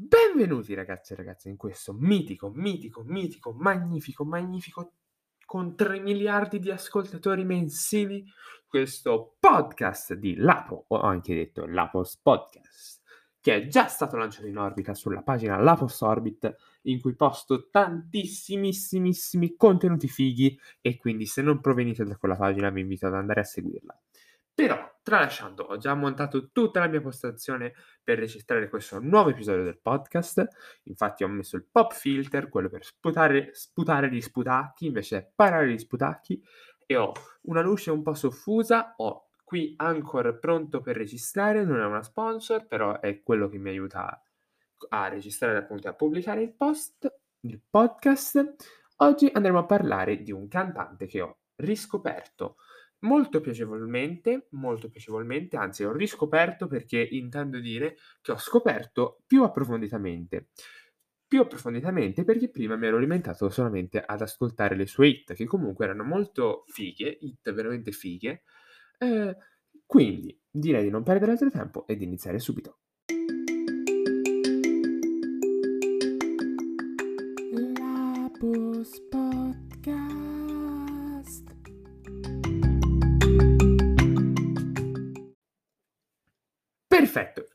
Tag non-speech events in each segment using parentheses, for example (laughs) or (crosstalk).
Benvenuti ragazzi e ragazze in questo mitico, mitico, mitico, magnifico, magnifico, con 3 miliardi di ascoltatori mensili, questo podcast di Lapo, o anche detto Lapos Podcast, che è già stato lanciato in orbita sulla pagina Lapos Orbit, in cui posto tantissimissimissimi contenuti fighi e quindi se non provenite da quella pagina vi invito ad andare a seguirla. Però, tralasciando, ho già montato tutta la mia postazione per registrare questo nuovo episodio del podcast. Infatti ho messo il pop filter, quello per sputare, sputare gli sputacchi, invece parare gli sputacchi. E ho una luce un po' soffusa, ho qui Anchor pronto per registrare, non è una sponsor, però è quello che mi aiuta a registrare appunto e a pubblicare il post, il podcast. Oggi andremo a parlare di un cantante che ho riscoperto Molto piacevolmente, molto piacevolmente, anzi ho riscoperto perché intendo dire che ho scoperto più approfonditamente. Più approfonditamente perché prima mi ero alimentato solamente ad ascoltare le sue hit, che comunque erano molto fighe, hit veramente fighe. Eh, quindi direi di non perdere altro tempo e di iniziare subito. Perfetto.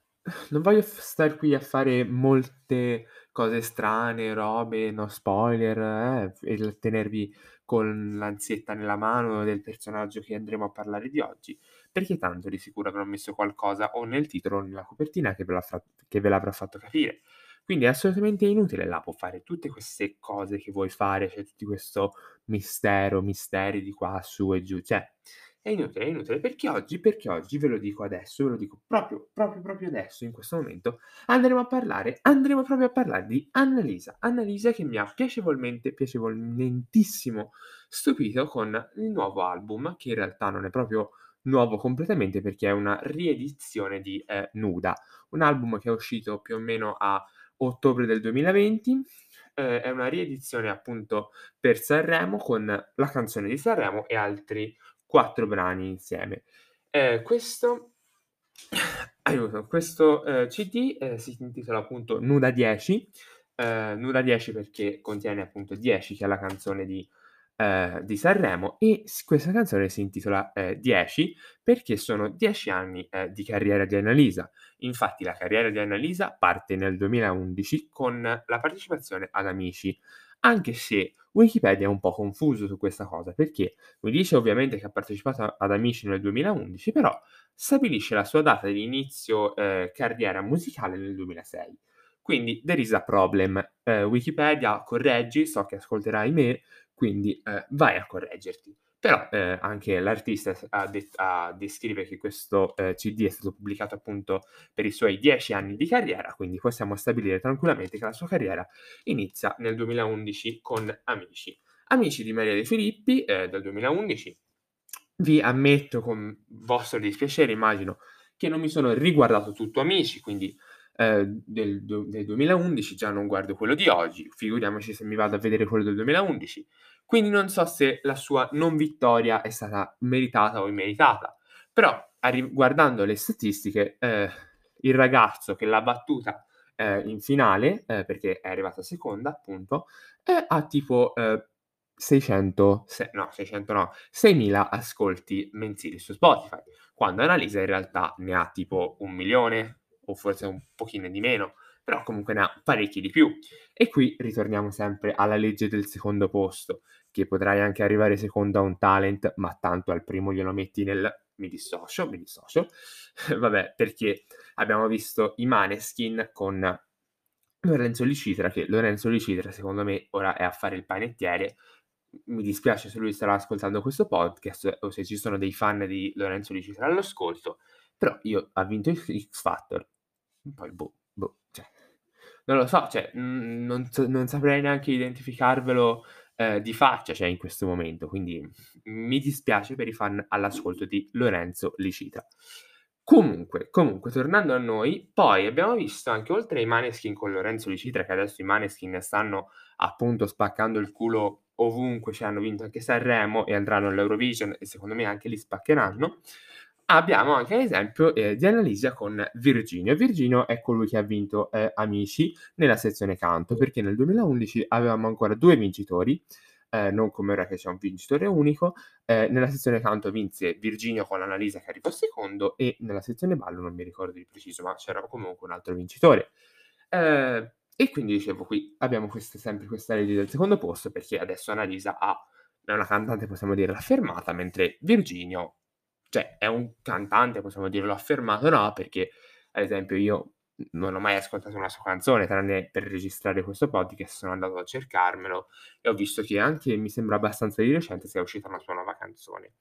Non voglio f star qui a fare molte cose strane, robe, no spoiler, eh, e tenervi con l'ansietta nella mano del personaggio che andremo a parlare di oggi, perché tanto di sicuro avrò messo qualcosa o nel titolo o nella copertina che ve, fra- che ve l'avrà fatto capire. Quindi è assolutamente inutile là può fare tutte queste cose che vuoi fare, cioè tutto questo mistero, misteri di qua, su e giù, cioè è inutile, è inutile. Perché oggi? Perché oggi ve lo dico adesso, ve lo dico proprio, proprio, proprio adesso, in questo momento, andremo a parlare, andremo proprio a parlare di Annalisa. Annalisa che mi ha piacevolmente, piacevolmentissimo stupito con il nuovo album, che in realtà non è proprio nuovo completamente perché è una riedizione di eh, Nuda, un album che è uscito più o meno a ottobre del 2020. Eh, è una riedizione appunto per Sanremo con la canzone di Sanremo e altri quattro brani insieme. Eh, questo, (coughs) aiuto, questo eh, CD eh, si intitola appunto Nuda 10, eh, Nuda 10 perché contiene appunto 10 che è la canzone di, eh, di Sanremo e questa canzone si intitola 10 eh, perché sono 10 anni di carriera di Annalisa. Infatti la carriera di Annalisa parte nel 2011 con la partecipazione ad Amici, anche se Wikipedia è un po' confuso su questa cosa, perché mi dice ovviamente che ha partecipato ad Amici nel 2011, però stabilisce la sua data di inizio eh, carriera musicale nel 2006. Quindi there is a problem. Eh, Wikipedia correggi, so che ascolterai me, quindi eh, vai a correggerti. Però eh, anche l'artista ha det- ha descrive che questo eh, CD è stato pubblicato appunto per i suoi dieci anni di carriera, quindi possiamo stabilire tranquillamente che la sua carriera inizia nel 2011 con Amici. Amici di Maria De Filippi eh, del 2011. Vi ammetto con vostro dispiacere, immagino, che non mi sono riguardato tutto Amici, quindi eh, del, del 2011 già non guardo quello di oggi, figuriamoci se mi vado a vedere quello del 2011 quindi non so se la sua non vittoria è stata meritata o immeritata. Però, arri- guardando le statistiche, eh, il ragazzo che l'ha battuta eh, in finale, eh, perché è arrivata seconda, appunto, ha tipo 600, se, no, 600 no, 6.000 ascolti mensili su Spotify, quando Annalisa in realtà ne ha tipo un milione o forse un pochino di meno però comunque ne ha parecchi di più. E qui ritorniamo sempre alla legge del secondo posto, che potrai anche arrivare secondo a un talent, ma tanto al primo glielo metti nel mi dissocio, mi dissocio, (laughs) vabbè, perché abbiamo visto i Maneskin con Lorenzo Licitra, che Lorenzo Licitra secondo me ora è a fare il panettiere, mi dispiace se lui starà ascoltando questo podcast o se ci sono dei fan di Lorenzo Licitra all'ascolto, però io ha vinto il X Factor, poi boh, boh, cioè, non lo so, cioè, mh, non, non, saprei neanche identificarvelo eh, di faccia, cioè, in questo momento, quindi mi dispiace per i fan all'ascolto di Lorenzo Licita. Comunque, comunque, tornando a noi, poi abbiamo visto anche oltre ai Maneskin con Lorenzo Licitra, che adesso i Maneskin stanno appunto spaccando il culo ovunque, cioè hanno vinto anche Sanremo e andranno all'Eurovision e secondo me anche li spaccheranno Abbiamo anche l'esempio, ehm, di Annalisa con Virginio. Virginio è colui che ha vinto, ehm, Amici nella sezione canto, perché nel 2011 avevamo ancora 2 vincitori, ehm, non come ora che c'è un vincitore unico. Ehm, nella sezione canto vinse Virginio con Annalisa che arrivò secondo e nella sezione ballo non mi ricordo di preciso, ma c'era comunque un altro vincitore. Ehm, e quindi dicevo qui abbiamo queste sempre questa legge del secondo posto, perché adesso Annalisa ha è una cantante possiamo dirlo affermata, mentre Virginio cioè è un cantante, possiamo dirlo affermato, no, perché ad esempio io non ho mai ascoltato una sua canzone, tranne per registrare questo podcast sono andato a cercarmelo e ho visto che anche, mi sembra abbastanza di recente, sia uscita una sua nuova canzone.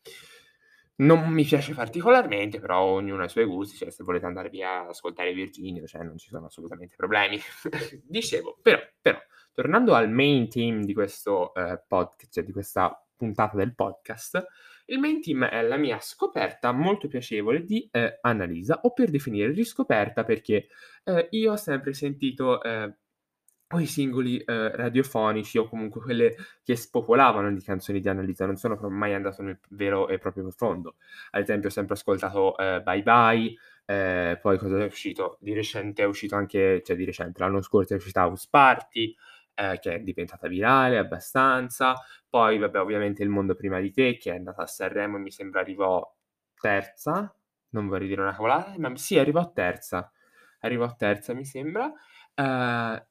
Non mi piace particolarmente, però ognuno ha i suoi gusti, cioè se volete andare via ad ascoltare Virginio, cioè non ci sono assolutamente problemi. (laughs) Dicevo, però, però, tornando al main team di questo eh, podcast, cioè di questa puntata del podcast, il main team è la mia scoperta molto piacevole di eh, Annalisa, o per definire riscoperta perché eh, io ho sempre sentito eh, i singoli eh, radiofonici o comunque quelle che spopolavano di canzoni di Annalisa, non sono mai andato nel vero e proprio profondo. Ad esempio ho sempre ascoltato eh, Bye Bye, eh, poi cosa è uscito? Di recente è uscito anche, cioè di recente, l'anno scorso è uscita House Party, eh, che è diventata virale abbastanza. Poi, vabbè, ovviamente Il mondo prima di te, che è andata a Sanremo mi sembra arrivò terza. Non vorrei dire una cavolata, ma sì, arrivò terza. Arrivò terza, mi sembra. Uh,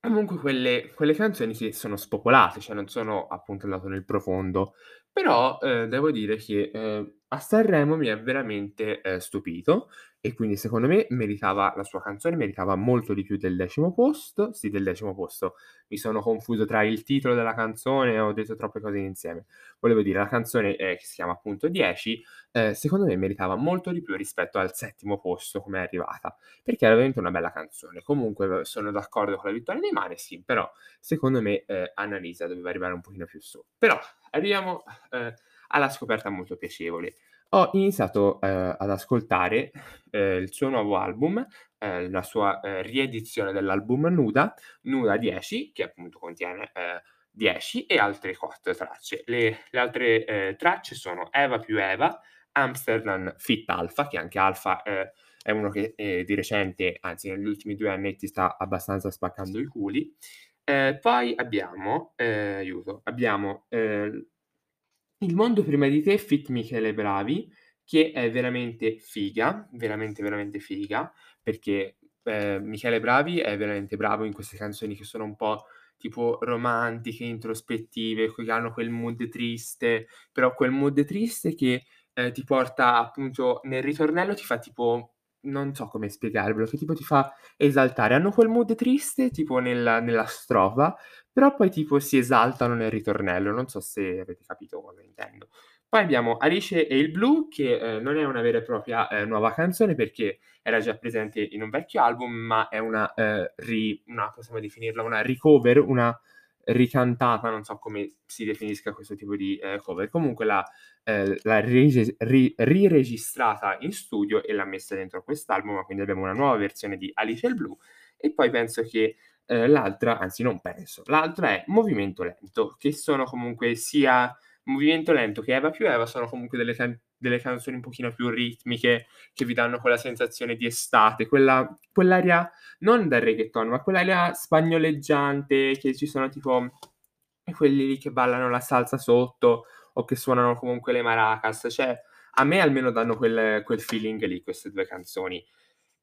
comunque quelle, quelle canzoni sì, sono spopolate, cioè non sono appunto andato nel profondo. Però eh, devo dire che eh, a Sanremo mi ha veramente eh, stupito e quindi secondo me meritava la sua canzone meritava molto di più del decimo posto. Sì, del decimo posto. Mi sono confuso tra il titolo della canzone ho detto troppe cose insieme. Volevo dire, la canzone eh, che si chiama appunto 10, eh, secondo me meritava molto di più rispetto al settimo posto come è arrivata, perché era veramente una bella canzone. Comunque sono d'accordo con la vittoria dei Maneskin, però secondo me eh, Annalisa doveva arrivare un pochino più su. Però arriviamo eh, alla scoperta molto piacevole ho iniziato, ehm, ad ascoltare, ehm, il suo nuovo album, ehm, la sua, ehm, riedizione dell'album Nuda, Nuda 10, che appunto contiene, ehm, 10 e altre 4 tracce. Le le altre, ehm, tracce sono Eva più Eva, Amsterdam Fit Alpha, che anche Alpha, è uno che, di recente, anzi negli ultimi 2 annetti sta abbastanza spaccando i culi. Poi abbiamo, aiuto, abbiamo, il mondo prima di te Fit Michele Bravi, che è veramente figa, veramente, veramente figa, perché, ehm, Michele Bravi è veramente bravo in queste canzoni che sono un po' tipo romantiche, introspettive, che hanno quel mood triste, però quel mood triste che, ehm, ti porta appunto nel ritornello ti fa tipo non so come spiegarvelo, che tipo ti fa esaltare. Hanno quel mood triste tipo nella nella strofa, però poi tipo si esaltano nel ritornello, non so se avete capito cosa intendo. Poi abbiamo Alice e il blu che, ehm, non è una vera e propria, ehm, nuova canzone perché era già presente in un vecchio album, ma è una, ehm, ri una possiamo definirla una recover, una ricantata, non so come si definisca questo tipo di, ehm, cover. Comunque l'ha ehm, l'ha rige ri riregistrata in studio e l'ha messa dentro quest'album, quindi abbiamo una nuova versione di Alice e il blu e poi penso che Ehm, l'altra anzi non penso, l'altra è Movimento Lento, che sono comunque sia Movimento Lento che Eva più Eva sono comunque delle can delle canzoni un pochino più ritmiche, che vi danno quella sensazione di estate, quella quell'aria non da reggaeton, ma quell'aria spagnoleggiante, che ci sono tipo quelli lì che ballano la salsa sotto o che suonano comunque le maracas, cioè a me almeno danno quel quel feeling lì queste 2 canzoni.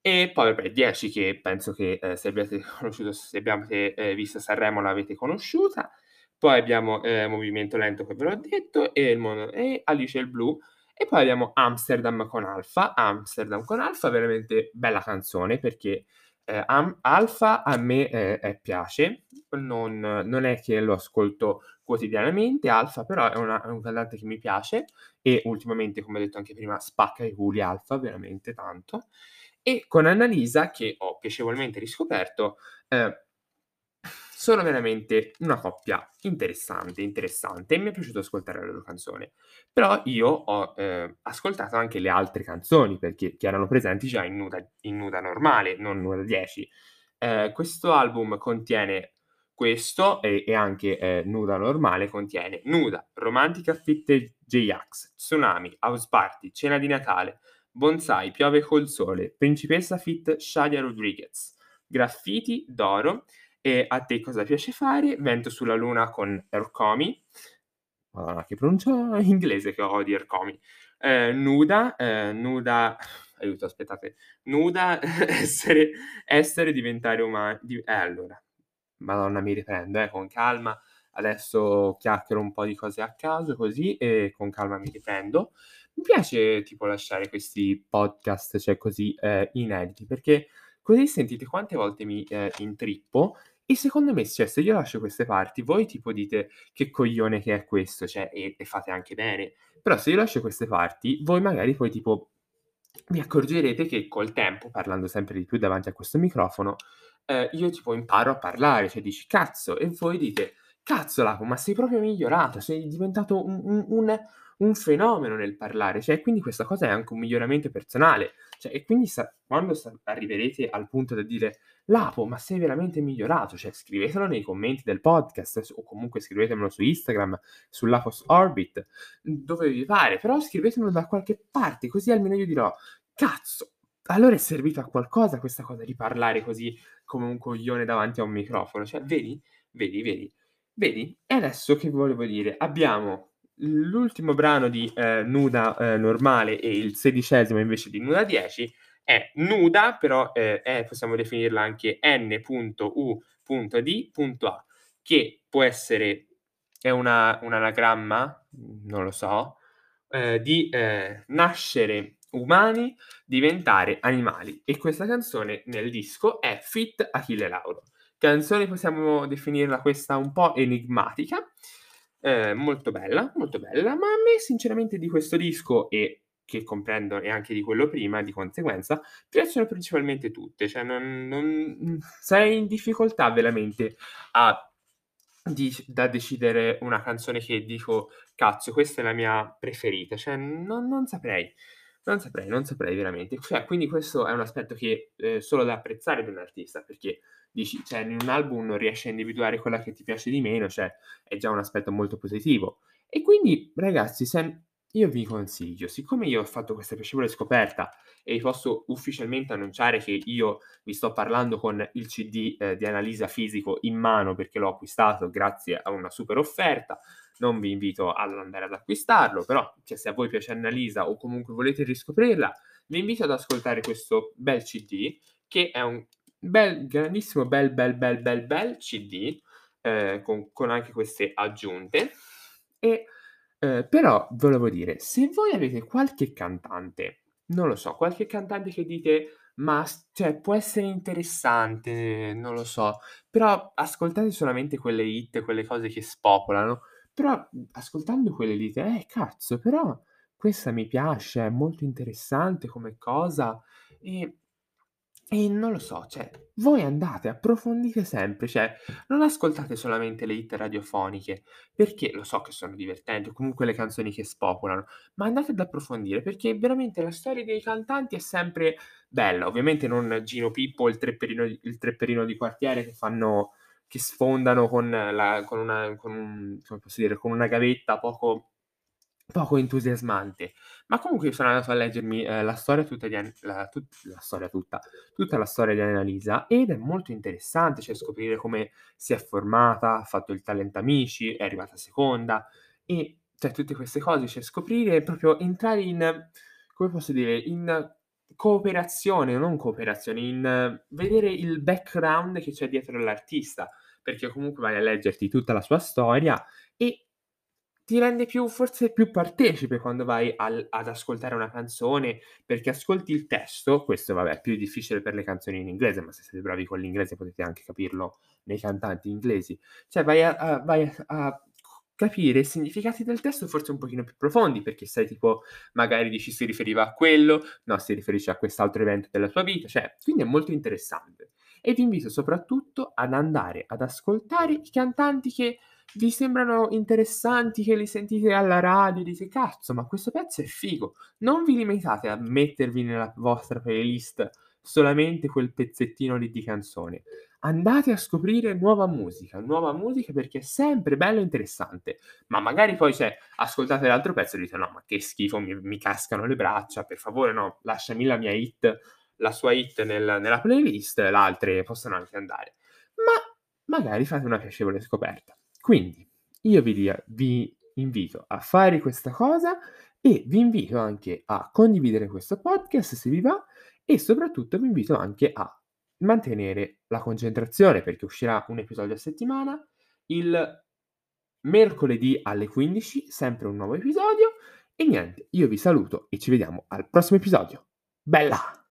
E poi vabbè 10 che penso che, ehm, se abbiate (laughs) conosciuto se abbiate, ehm, visto Sanremo l'avete conosciuta. Poi abbiamo, ehm, Movimento Lento che ve l'ho detto e il mondo e Alice il blu. E poi abbiamo Amsterdam con Alpha. Amsterdam con Alpha, veramente bella canzone perché, ehm, Am Alpha a me, eh, piace, non non è che lo ascolto quotidianamente Alpha, però è una è un cantante che mi piace e ultimamente, come ho detto anche prima, spacca i culi Alpha veramente tanto. E con Annalisa, che ho piacevolmente riscoperto, ehm, sono veramente una coppia interessante, interessante e mi è piaciuto ascoltare la loro canzone. Però io ho, ehm, ascoltato anche le altre canzoni perché che erano presenti già in Nuda in Nuda normale, non Nuda 10. Ehm, questo album contiene questo e, e anche eh, Nuda normale contiene Nuda, Romantica Fit J-Ax, Tsunami, House Party, Cena di Natale, Bonsai, Piove col sole, Principessa Fit Shadia Rodriguez, Graffiti d'oro e A te cosa piace fare? Vento sulla luna con Ercomi, Madonna che pronuncia inglese che ho di Ercomi, eh, Nuda, eh, Nuda aiuto, aspettate, nuda, (laughs) essere, essere, diventare umani. Di, eh, allora, madonna, mi riprendo, eh, con calma. Adesso chiacchiero un po' di cose a caso, così, e con calma mi riprendo. Mi piace, tipo, lasciare questi podcast, cioè, così, eh, inediti, perché così sentite quante volte mi eh, intrippo e secondo me, cioè, se io lascio queste parti, voi tipo dite che coglione che è questo, cioè, e, e fate anche bene. Però se io lascio queste parti, voi magari poi tipo vi accorgerete che col tempo, parlando sempre di più davanti a questo microfono, eh, io tipo imparo a parlare, cioè dici cazzo, e voi dite cazzo Lapo, ma sei proprio migliorato, sei diventato un, un, un, un fenomeno nel parlare, cioè quindi questa cosa è anche un miglioramento personale, cioè, e quindi sa- quando sa- arriverete al punto da dire Lapo, ma sei veramente migliorato, cioè scrivetelo nei commenti del podcast o comunque scrivetemelo su Instagram, sull'Apos Orbit, dove vi pare, però scrivetemelo da qualche parte, così almeno io dirò, cazzo, allora è servito a qualcosa questa cosa di parlare così come un coglione davanti a un microfono, cioè vedi, vedi, vedi, vedi, e adesso che volevo dire, abbiamo l'ultimo brano di eh, Nuda eh, normale e il sedicesimo invece di Nuda 10 è nuda, però eh, è, possiamo definirla anche n.u.d.a, che può essere, è una, un anagramma, non lo so, eh, di eh, nascere umani, diventare animali. E questa canzone nel disco è Fit Achille Lauro. Canzone possiamo definirla questa un po' enigmatica, eh, molto bella, molto bella, ma a me sinceramente di questo disco e che comprendo e anche di quello prima, di conseguenza, piacciono principalmente tutte, cioè non, non sei in difficoltà veramente a di, da decidere una canzone che dico cazzo, questa è la mia preferita, cioè non, non saprei. Non saprei, non saprei veramente. Cioè, quindi questo è un aspetto che eh, solo da apprezzare di un artista, perché dici, cioè, in un album non riesci a individuare quella che ti piace di meno, cioè, è già un aspetto molto positivo. E quindi, ragazzi, se io vi consiglio, siccome io ho fatto questa piacevole scoperta e vi posso ufficialmente annunciare che io vi sto parlando con il CD eh, di Analisa Fisico in mano perché l'ho acquistato grazie a una super offerta, non vi invito ad andare ad acquistarlo, però cioè, se a voi piace Annalisa o comunque volete riscoprirla, vi invito ad ascoltare questo bel CD che è un bel, grandissimo, bel, bel, bel, bel, bel CD eh, con, con, anche queste aggiunte. E eh, però volevo dire, se voi avete qualche cantante, non lo so, qualche cantante che dite ma cioè, può essere interessante, non lo so, però ascoltate solamente quelle hit, quelle cose che spopolano però, ascoltando quelle dite: "Eh, cazzo, però questa mi piace, è molto interessante come cosa", e e non lo so, cioè, voi andate, approfondite sempre, cioè, non ascoltate solamente le hit radiofoniche, perché lo so che sono divertenti, o comunque le canzoni che spopolano, ma andate ad approfondire, perché veramente la storia dei cantanti è sempre bella. Ovviamente non Gino Pippo, il trepperino il trepperino di quartiere che fanno che sfondano con, la, con, una, con, un, dire, con una gavetta poco, poco, entusiasmante. Ma comunque sono andato a leggermi eh, la storia tutta di la, tut, la storia tutta, tutta la storia di Annalisa ed è molto interessante, cioè scoprire come si è formata, ha fatto il talento amici, è arrivata seconda e cioè tutte queste cose, cioè scoprire proprio entrare in come posso dire, in cooperazione, non cooperazione, in vedere il background che c'è dietro all'artista perché comunque vai a leggerti tutta la sua storia e ti rende più, forse più partecipe quando vai al, ad ascoltare una canzone, perché ascolti il testo, questo vabbè è più difficile per le canzoni in inglese, ma se siete bravi con l'inglese potete anche capirlo nei cantanti inglesi, cioè vai a, a, vai a capire i significati del testo forse un pochino più profondi, perché sai tipo, magari dici si riferiva a quello, no, si riferisce a quest'altro evento della tua vita, cioè, quindi è molto interessante. E vi invito soprattutto ad andare ad ascoltare i cantanti che vi sembrano interessanti, che li sentite alla radio, dite cazzo, ma questo pezzo è figo. Non vi limitate a mettervi nella vostra playlist solamente quel pezzettino lì di canzone. Andate a scoprire nuova musica, nuova musica perché è sempre bello e interessante. Ma magari poi, cioè, ascoltate l'altro pezzo e dite: "No, ma che schifo, mi mi cascano le braccia, per favore no, lasciami la mia hit la sua hit nel nella playlist, le altre possono anche andare". Ma magari fate una piacevole scoperta. Quindi io vi dia vi invito a fare questa cosa e vi invito anche a condividere questo podcast se vi va e soprattutto vi invito anche a mantenere la concentrazione perché uscirà un episodio a settimana. Il mercoledì alle 15 sempre un nuovo episodio e niente, io vi saluto e ci vediamo al prossimo episodio. Bella!